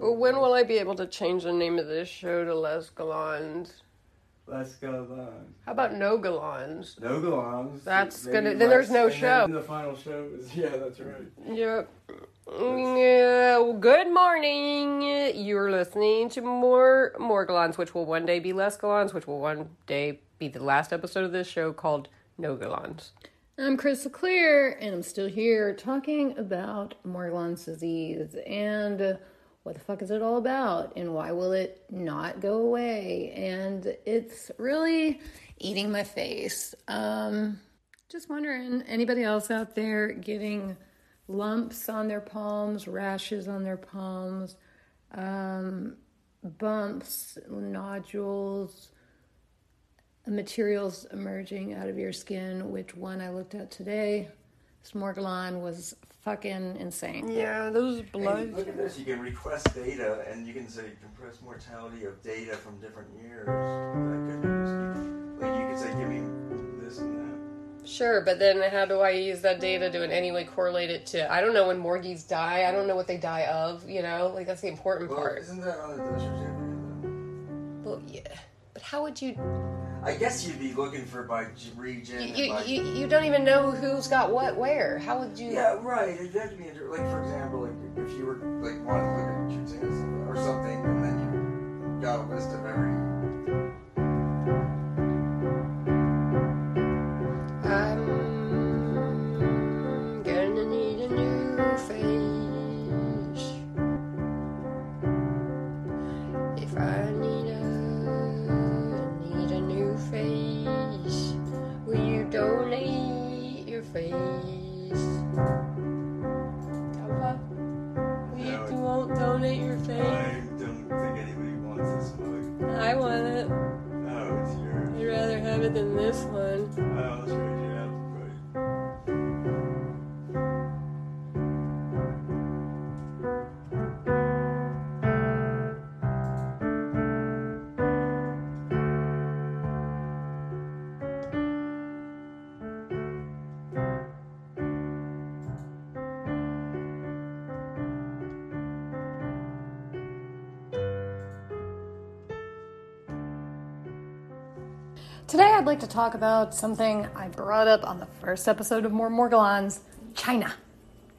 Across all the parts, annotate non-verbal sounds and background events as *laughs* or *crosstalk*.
When will I be able to change the name of this show to Les Galons? Let's go on. How about No Galons? No Galons. That's Maybe gonna- then there's no and then show. the final show is *laughs* yeah, that's right. Yep. Yeah, well, good morning. You're listening to more more Galons, which will one day be less Galons, which will one day be the last episode of this show called No Galons. I'm Crystal Clear, and I'm still here talking about Morgellons disease and uh, what the fuck is it all about, and why will it not go away? And it's really eating my face. Um, just wondering, anybody else out there getting lumps on their palms, rashes on their palms, um, bumps, nodules? materials emerging out of your skin, which one I looked at today, Smorgalon was fucking insane. Yeah, those And blood. look at this. You can request data, and you can say compressed mortality of data from different years. That could be useful. Like you could say, give me this and that. Sure, but then how do I use that data to in any way correlate it to? I don't know when Morgies die. I don't know what they die of. You know, like that's the important Well, part. isn't that on the dosage area? Well, yeah, but how would you? I guess you'd be looking for by region. and You, by- you, you don't even know who's got what where. How would you? Yeah, right. It'd be inter- like, for example, like if you were like wanted I'd like to talk about something I brought up on the first episode of More Morgellons China,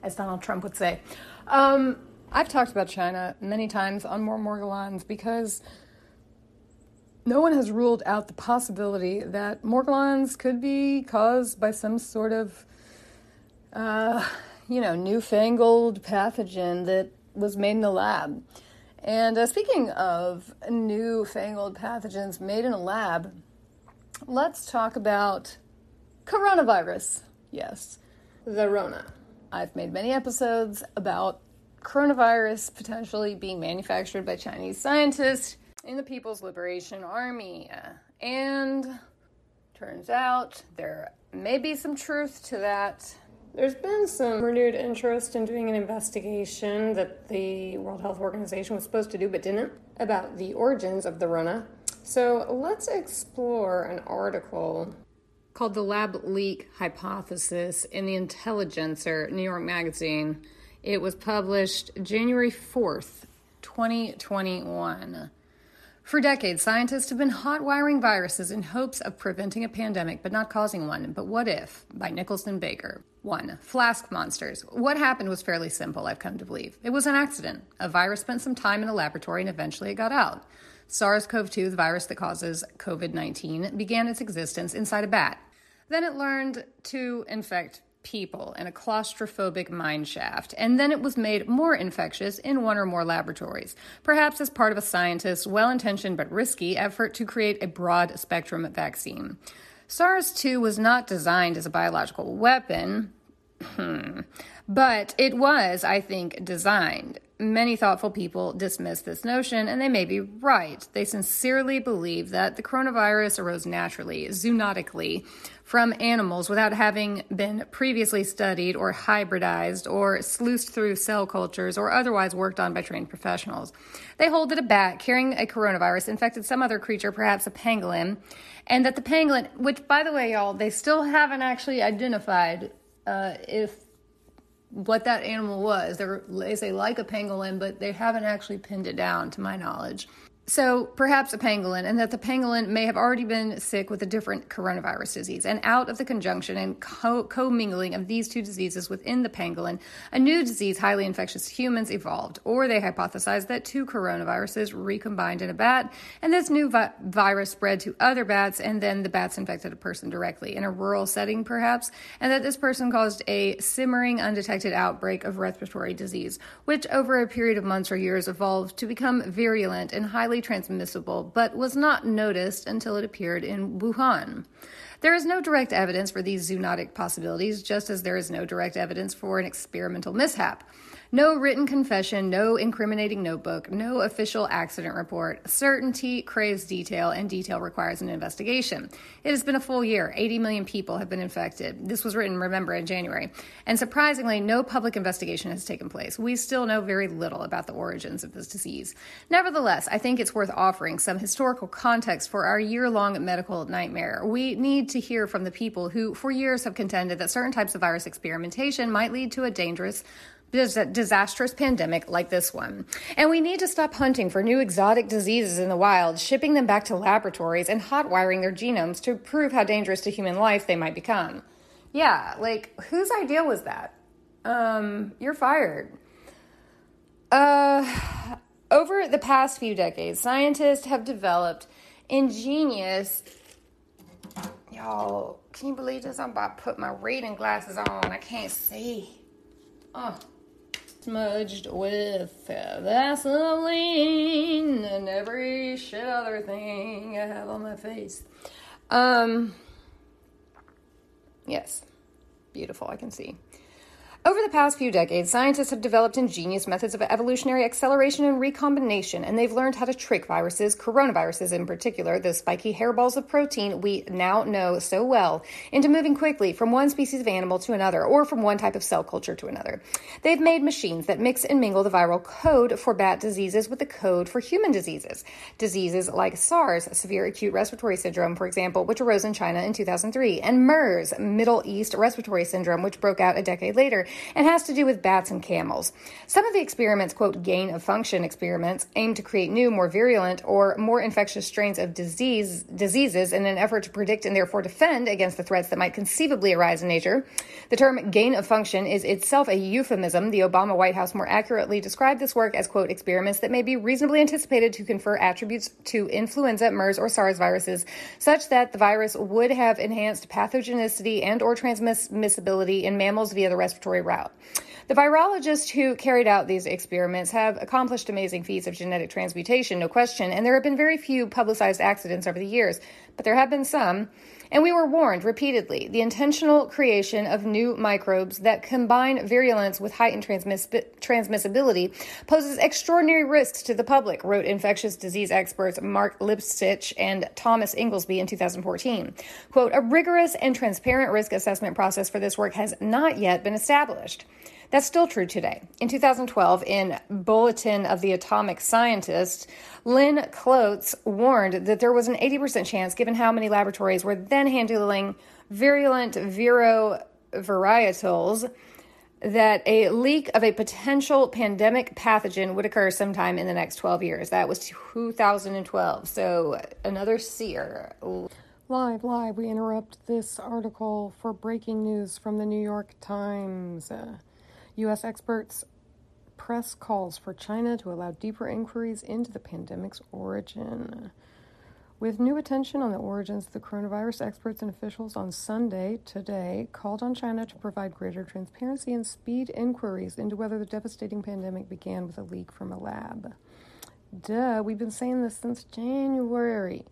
as Donald Trump would say. Um, I've talked about China many times on More Morgellons because no one has ruled out the possibility that Morgellons could be caused by some sort of, uh, you know, newfangled pathogen that was made in a lab. And uh, speaking of newfangled pathogens made in a lab, let's talk about coronavirus. Yes, the Rona. I've made many episodes about coronavirus potentially being manufactured by Chinese scientists in the People's Liberation Army. And turns out there may be some truth to that. There's been some renewed interest in doing an investigation that the World Health Organization was supposed to do but didn't about the origins of the Rona. So let's explore an article called the Lab Leak Hypothesis in the Intelligencer, New York Magazine. It was published January 4th, 2021. For decades, scientists have been hot wiring viruses in hopes of preventing a pandemic but not causing one. But what if? By Nicholson Baker. 1. Flask monsters. What happened was fairly simple, I've come to believe. It was an accident. A virus spent some time in the laboratory and eventually it got out. SARS CoV 2, the virus that causes COVID 19, began its existence inside a bat. Then it learned to infect people in a claustrophobic mine shaft, and then it was made more infectious in one or more laboratories, perhaps as part of a scientist's well intentioned but risky effort to create a broad spectrum vaccine. SARS 2 was not designed as a biological weapon, *clears throat* but it was, I think, designed many thoughtful people dismiss this notion, and they may be right. They sincerely believe that the coronavirus arose naturally, zoonotically, from animals without having been previously studied or hybridized or sluiced through cell cultures or otherwise worked on by trained professionals. They hold that a bat carrying a coronavirus infected some other creature, perhaps a pangolin, and that the pangolin, which by the way, y'all, they still haven't actually identified uh, if what that animal was. They're, they say like a pangolin, but they haven't actually pinned it down to my knowledge. So perhaps a pangolin, and that the pangolin may have already been sick with a different coronavirus disease. And out of the conjunction and co- commingling of these two diseases within the pangolin, a new disease highly infectious to humans evolved. Or they hypothesized that two coronaviruses recombined in a bat, and this new vi- virus spread to other bats, and then the bats infected a person directly in a rural setting, perhaps, and that this person caused a simmering, undetected outbreak of respiratory disease, which over a period of months or years evolved to become virulent and highly transmissible, but was not noticed until it appeared in Wuhan. There is no direct evidence for these zoonotic possibilities, just as there is no direct evidence for an experimental mishap. No written confession, no incriminating notebook, no official accident report. Certainty craves detail, and detail requires an investigation. It has been a full year. 80 million people have been infected. This was written, remember, in January. And surprisingly, no public investigation has taken place. We still know very little about the origins of this disease. Nevertheless, I think it's worth offering some historical context for our year long medical nightmare. We need to hear from the people who, for years, have contended that certain types of virus experimentation might lead to a dangerous disastrous pandemic like this one. And we need to stop hunting for new exotic diseases in the wild, shipping them back to laboratories, and hot wiring their genomes to prove how dangerous to human life they might become. Yeah, like, whose idea was that? Um, you're fired. Uh, over the past few decades, scientists have developed ingenious. Y'all, can you believe this? I'm about to put my reading glasses on. I can't see. Oh smudged with Vaseline and every shit other thing I have on my face. Um, yes, beautiful, I can see. Over the past few decades, scientists have developed ingenious methods of evolutionary acceleration and recombination, and they've learned how to trick viruses, coronaviruses in particular, the spiky hairballs of protein we now know so well, into moving quickly from one species of animal to another, or from one type of cell culture to another. They've made machines that mix and mingle the viral code for bat diseases with the code for human diseases. Diseases like SARS, severe acute respiratory syndrome, for example, which arose in China in 2003, and MERS, Middle East respiratory syndrome, which broke out a decade later and has to do with bats and camels. Some of the experiments, quote, gain of function experiments, aim to create new, more virulent, or more infectious strains of disease, diseases in an effort to predict and therefore defend against the threats that might conceivably arise in nature. The term gain of function is itself a euphemism. The Obama White House more accurately described this work as, quote, experiments that may be reasonably anticipated to confer attributes to influenza, MERS, or SARS viruses, such that the virus would have enhanced pathogenicity and or transmissibility in mammals via the respiratory route. The virologists who carried out these experiments have accomplished amazing feats of genetic transmutation, no question, and there have been very few publicized accidents over the years, but there have been some. And we were warned repeatedly the intentional creation of new microbes that combine virulence with heightened transmiss- transmissibility poses extraordinary risks to the public, wrote infectious disease experts Mark Lipsitch and Thomas Inglesby in 2014. Quote, a rigorous and transparent risk assessment process for this work has not yet been established. That's still true today. In 2012, in Bulletin of the Atomic Scientist, Lynn Klotz warned that there was an 80% chance, given how many laboratories were then handling virulent viro varietals, that a leak of a potential pandemic pathogen would occur sometime in the next 12 years. That was 2012. So another seer. Live, live, we interrupt this article for breaking news from the New York Times. U.S. experts press calls for China to allow deeper inquiries into the pandemic's origin. With new attention on the origins of the coronavirus, experts and officials on Sunday, today, called on China to provide greater transparency and speed inquiries into whether the devastating pandemic began with a leak from a lab. Duh, we've been saying this since January.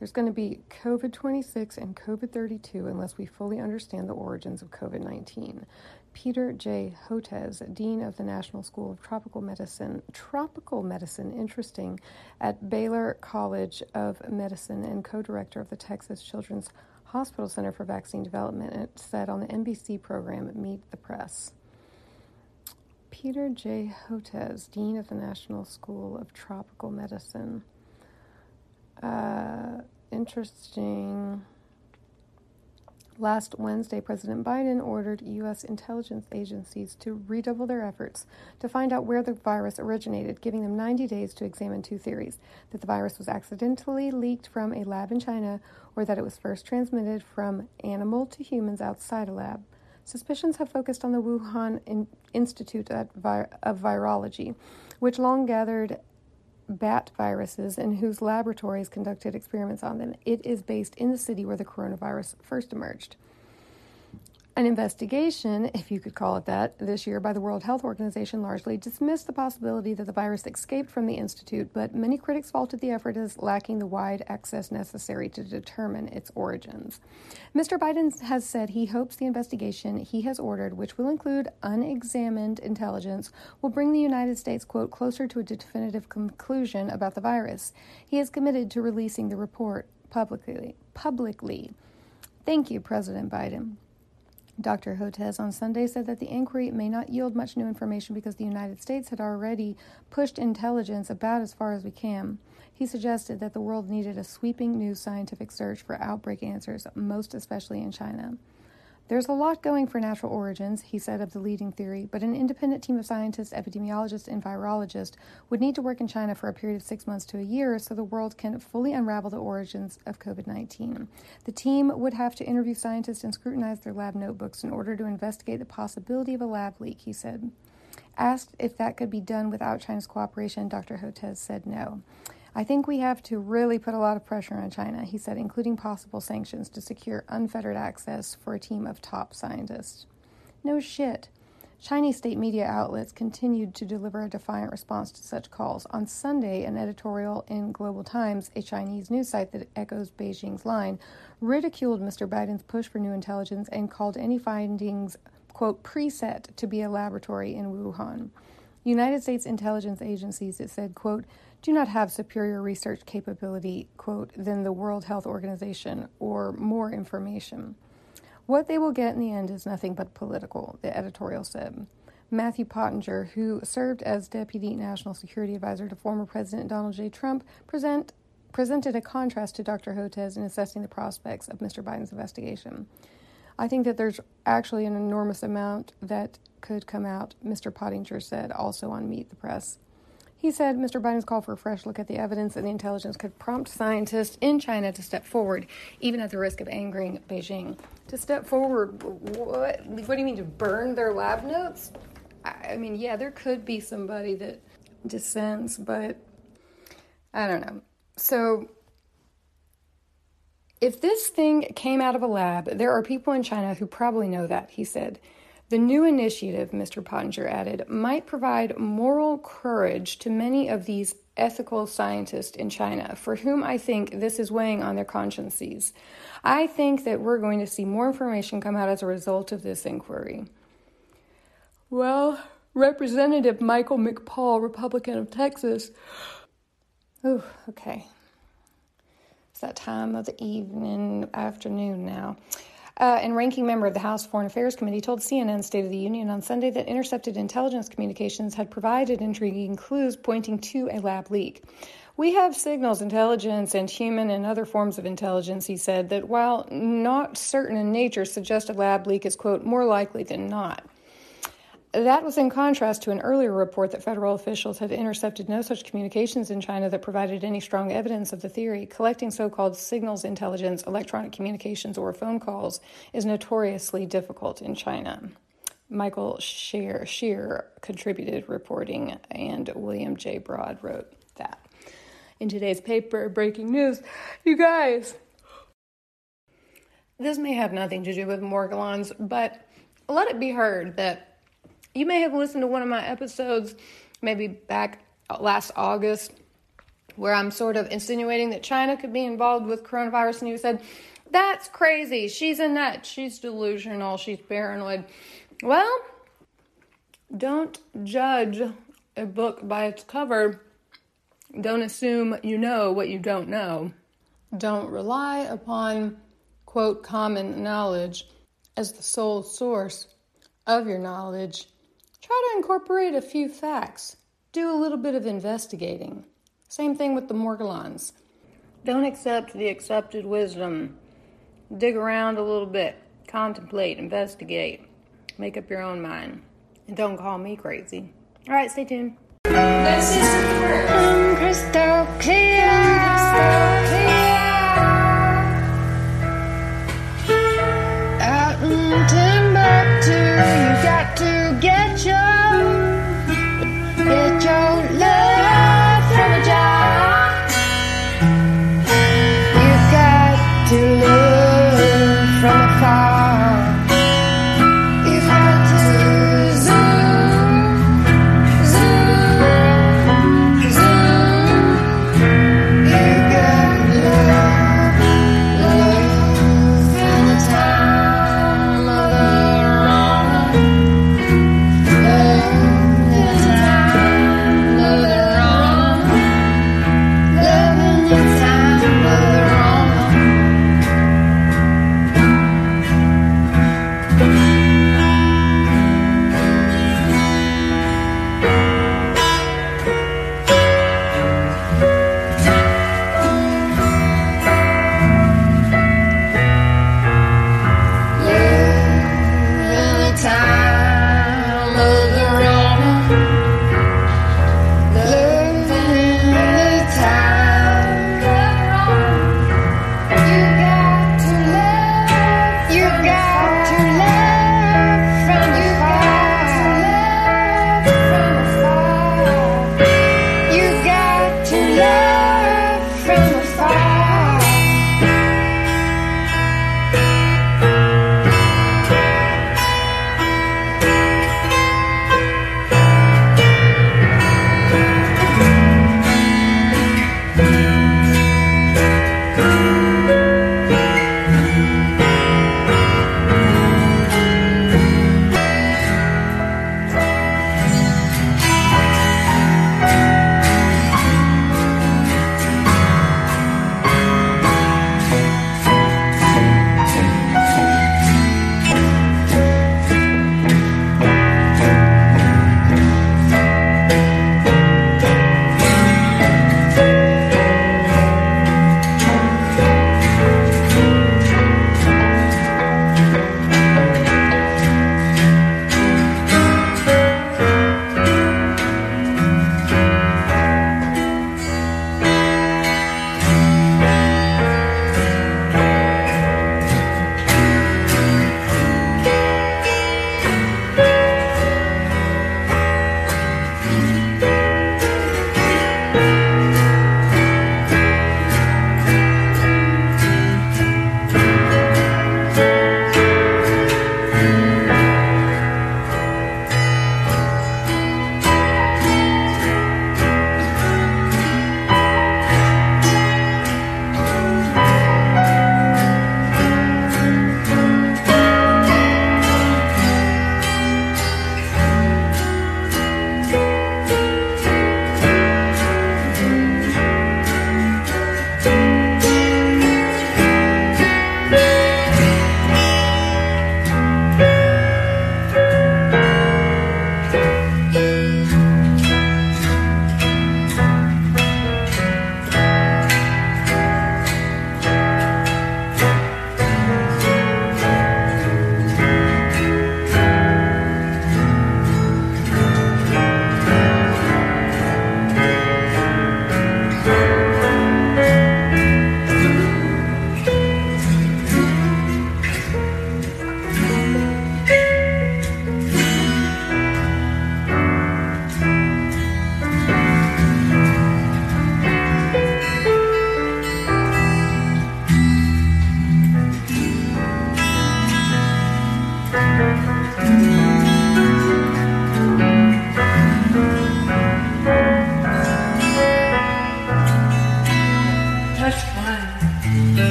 There's going to be COVID 26 and COVID 32 unless we fully understand the origins of COVID 19. Peter J. Hotez, Dean of the National School of Tropical Medicine, Tropical Medicine, interesting, at Baylor College of Medicine and co-director of the Texas Children's Hospital Center for Vaccine Development, it said on the NBC program Meet the Press. Peter J. Hotez, Dean of the National School of Tropical Medicine. Uh, interesting. Last Wednesday, President Biden ordered U.S. intelligence agencies to redouble their efforts to find out where the virus originated, giving them 90 days to examine two theories that the virus was accidentally leaked from a lab in China or that it was first transmitted from animal to humans outside a lab. Suspicions have focused on the Wuhan in- Institute of Virology, which long gathered bat viruses and whose laboratories conducted experiments on them. It is based in the city where the coronavirus first emerged. An investigation, if you could call it that, this year by the World Health Organization largely dismissed the possibility that the virus escaped from the institute, but many critics faulted the effort as lacking the wide access necessary to determine its origins. Mr. Biden has said he hopes the investigation he has ordered, which will include unexamined intelligence, will bring the United States, quote, closer to a definitive conclusion about the virus. He is committed to releasing the report publicly. Publicly. Thank you, President Biden. Dr. Hotez on Sunday said that the inquiry may not yield much new information because the United States had already pushed intelligence about as far as we can. He suggested that the world needed a sweeping new scientific search for outbreak answers, most especially in China. There's a lot going for natural origins, he said of the leading theory, but an independent team of scientists, epidemiologists, and virologists would need to work in China for a period of six months to a year so the world can fully unravel the origins of COVID 19. The team would have to interview scientists and scrutinize their lab notebooks in order to investigate the possibility of a lab leak, he said. Asked if that could be done without China's cooperation, Dr. Hotez said no. I think we have to really put a lot of pressure on China, he said, including possible sanctions to secure unfettered access for a team of top scientists. No shit. Chinese state media outlets continued to deliver a defiant response to such calls. On Sunday, an editorial in Global Times, a Chinese news site that echoes Beijing's line, ridiculed Mr. Biden's push for new intelligence and called any findings, quote, preset to be a laboratory in Wuhan. United States intelligence agencies, it said, quote, do not have superior research capability, quote, than the World Health Organization or more information. What they will get in the end is nothing but political, the editorial said. Matthew Pottinger, who served as Deputy National Security Advisor to former President Donald J. Trump, present, presented a contrast to Dr. Hotez in assessing the prospects of Mr. Biden's investigation. I think that there's actually an enormous amount that could come out, Mr. Pottinger said, also on Meet the Press. He said Mr. Biden's call for a fresh look at the evidence and the intelligence could prompt scientists in China to step forward, even at the risk of angering Beijing. To step forward, what, what do you mean to burn their lab notes? I, I mean, yeah, there could be somebody that dissents, but I don't know. So, if this thing came out of a lab, there are people in China who probably know that, he said. The new initiative, Mr. Pottinger added, might provide moral courage to many of these ethical scientists in China, for whom I think this is weighing on their consciences. I think that we're going to see more information come out as a result of this inquiry. Well, Representative Michael McCaul, Republican of Texas. Oh, okay. It's that time of the evening, afternoon now uh, and ranking member of the House Foreign Affairs Committee, told CNN State of the Union on Sunday that intercepted intelligence communications had provided intriguing clues pointing to a lab leak. We have signals intelligence and human and other forms of intelligence, he said, that while not certain in nature, suggest a lab leak is, quote, more likely than not. That was in contrast to an earlier report that federal officials had intercepted no such communications in China that provided any strong evidence of the theory. Collecting so called signals intelligence, electronic communications, or phone calls is notoriously difficult in China. Michael Shear, Shear contributed reporting, and William J. Broad wrote that. In today's paper, breaking news, you guys, this may have nothing to do with Morgellons, but let it be heard that you may have listened to one of my episodes, maybe back last August, where I'm sort of insinuating that China could be involved with coronavirus, and you said, That's crazy. She's a nut. She's delusional. She's paranoid. Well, don't judge a book by its cover. Don't assume you know what you don't know. Don't rely upon, quote, common knowledge as the sole source of your knowledge try to incorporate a few facts. Do a little bit of investigating. Same thing with the Morgellons. Don't accept the accepted wisdom. Dig around a little bit. Contemplate, investigate. Make up your own mind. And don't call me crazy. All right, stay tuned. This is crystal clear. Crystal.